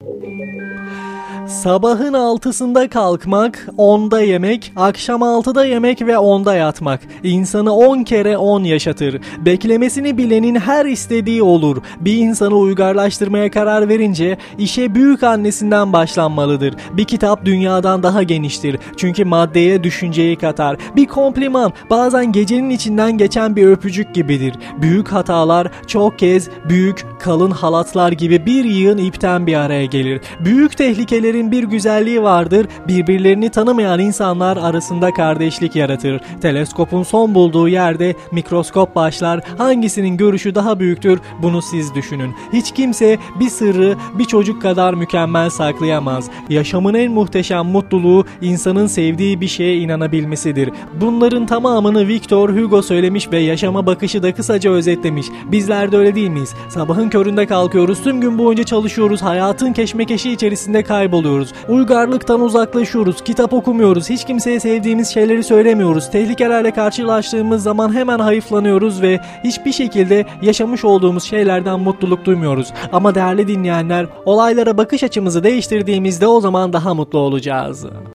Thank you. Sabahın altısında kalkmak, onda yemek, akşam altıda yemek ve onda yatmak. İnsanı on kere on yaşatır. Beklemesini bilenin her istediği olur. Bir insanı uygarlaştırmaya karar verince işe büyük annesinden başlanmalıdır. Bir kitap dünyadan daha geniştir. Çünkü maddeye düşünceyi katar. Bir kompliman bazen gecenin içinden geçen bir öpücük gibidir. Büyük hatalar çok kez büyük kalın halatlar gibi bir yığın ipten bir araya gelir. Büyük tehlikelerin bir güzelliği vardır. Birbirlerini tanımayan insanlar arasında kardeşlik yaratır. Teleskopun son bulduğu yerde mikroskop başlar. Hangisinin görüşü daha büyüktür? Bunu siz düşünün. Hiç kimse bir sırrı bir çocuk kadar mükemmel saklayamaz. Yaşamın en muhteşem mutluluğu insanın sevdiği bir şeye inanabilmesidir. Bunların tamamını Victor Hugo söylemiş ve yaşama bakışı da kısaca özetlemiş. Bizler de öyle değil miyiz? Sabahın köründe kalkıyoruz, tüm gün boyunca çalışıyoruz, hayatın keşmekeşi içerisinde kayboluyoruz. Uygarlıktan uzaklaşıyoruz, kitap okumuyoruz, hiç kimseye sevdiğimiz şeyleri söylemiyoruz. Tehlikelerle karşılaştığımız zaman hemen hayıflanıyoruz ve hiçbir şekilde yaşamış olduğumuz şeylerden mutluluk duymuyoruz. Ama değerli dinleyenler, olaylara bakış açımızı değiştirdiğimizde o zaman daha mutlu olacağız.